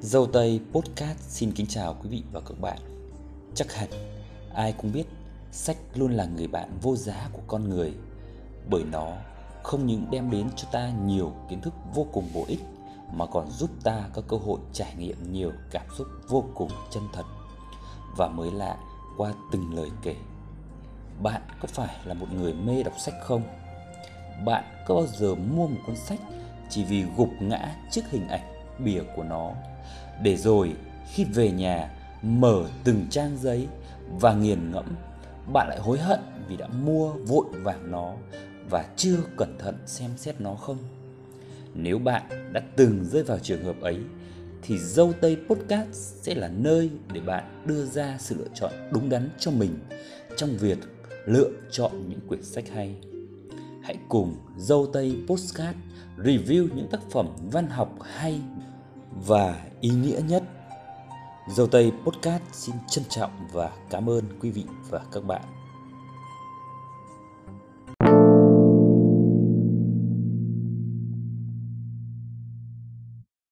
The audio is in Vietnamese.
Dâu Tây Podcast xin kính chào quý vị và các bạn. Chắc hẳn ai cũng biết sách luôn là người bạn vô giá của con người, bởi nó không những đem đến cho ta nhiều kiến thức vô cùng bổ ích, mà còn giúp ta có cơ hội trải nghiệm nhiều cảm xúc vô cùng chân thật và mới lạ qua từng lời kể. Bạn có phải là một người mê đọc sách không? Bạn có bao giờ mua một cuốn sách chỉ vì gục ngã trước hình ảnh bìa của nó. Để rồi, khi về nhà, mở từng trang giấy và nghiền ngẫm, bạn lại hối hận vì đã mua vội vàng nó và chưa cẩn thận xem xét nó không. Nếu bạn đã từng rơi vào trường hợp ấy, thì dâu tây podcast sẽ là nơi để bạn đưa ra sự lựa chọn đúng đắn cho mình trong việc lựa chọn những quyển sách hay. Hãy cùng dâu tây podcast review những tác phẩm văn học hay và ý nghĩa nhất. Dâu Tây Podcast xin trân trọng và cảm ơn quý vị và các bạn.